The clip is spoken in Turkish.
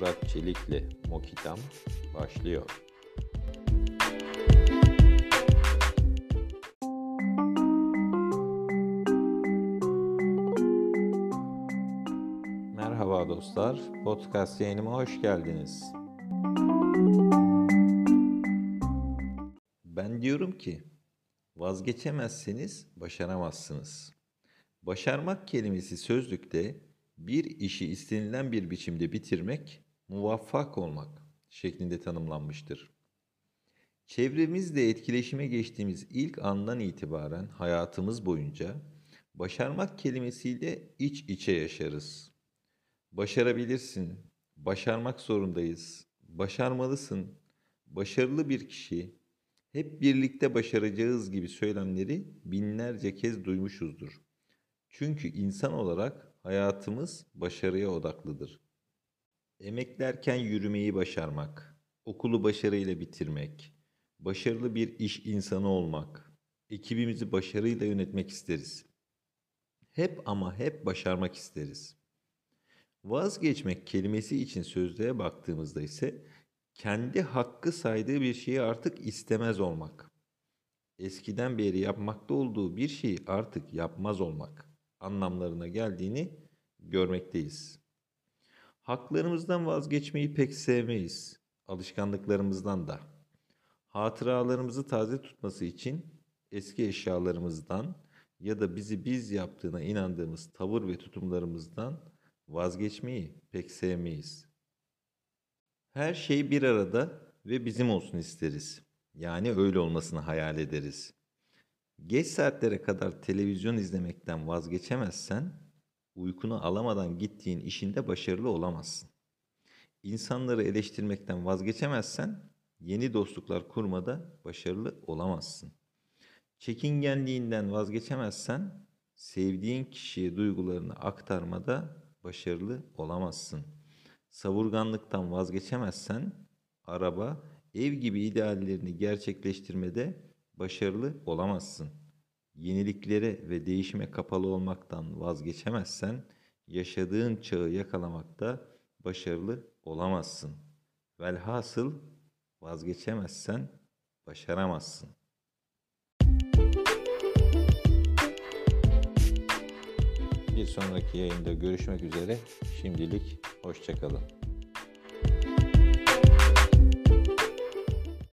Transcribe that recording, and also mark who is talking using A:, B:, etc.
A: Murat Çelik'le Mokitam başlıyor. Merhaba dostlar, podcast yayınıma hoş geldiniz. Ben diyorum ki, vazgeçemezseniz başaramazsınız. Başarmak kelimesi sözlükte bir işi istenilen bir biçimde bitirmek, muvaffak olmak şeklinde tanımlanmıştır. Çevremizle etkileşime geçtiğimiz ilk andan itibaren hayatımız boyunca başarmak kelimesiyle iç içe yaşarız. Başarabilirsin, başarmak zorundayız, başarmalısın, başarılı bir kişi, hep birlikte başaracağız gibi söylemleri binlerce kez duymuşuzdur. Çünkü insan olarak Hayatımız başarıya odaklıdır. Emeklerken yürümeyi başarmak, okulu başarıyla bitirmek, başarılı bir iş insanı olmak, ekibimizi başarıyla yönetmek isteriz. Hep ama hep başarmak isteriz. Vazgeçmek kelimesi için sözlüğe baktığımızda ise kendi hakkı saydığı bir şeyi artık istemez olmak. Eskiden beri yapmakta olduğu bir şeyi artık yapmaz olmak anlamlarına geldiğini görmekteyiz. Haklarımızdan vazgeçmeyi pek sevmeyiz, alışkanlıklarımızdan da. Hatıralarımızı taze tutması için eski eşyalarımızdan ya da bizi biz yaptığına inandığımız tavır ve tutumlarımızdan vazgeçmeyi pek sevmeyiz. Her şey bir arada ve bizim olsun isteriz. Yani öyle olmasını hayal ederiz. Geç saatlere kadar televizyon izlemekten vazgeçemezsen, uykunu alamadan gittiğin işinde başarılı olamazsın. İnsanları eleştirmekten vazgeçemezsen, yeni dostluklar kurmada başarılı olamazsın. Çekingenliğinden vazgeçemezsen, sevdiğin kişiye duygularını aktarmada başarılı olamazsın. Savurganlıktan vazgeçemezsen, araba, ev gibi ideallerini gerçekleştirmede başarılı olamazsın. Yeniliklere ve değişime kapalı olmaktan vazgeçemezsen yaşadığın çağı yakalamakta başarılı olamazsın. Velhasıl vazgeçemezsen başaramazsın. Bir sonraki yayında görüşmek üzere. Şimdilik hoşçakalın.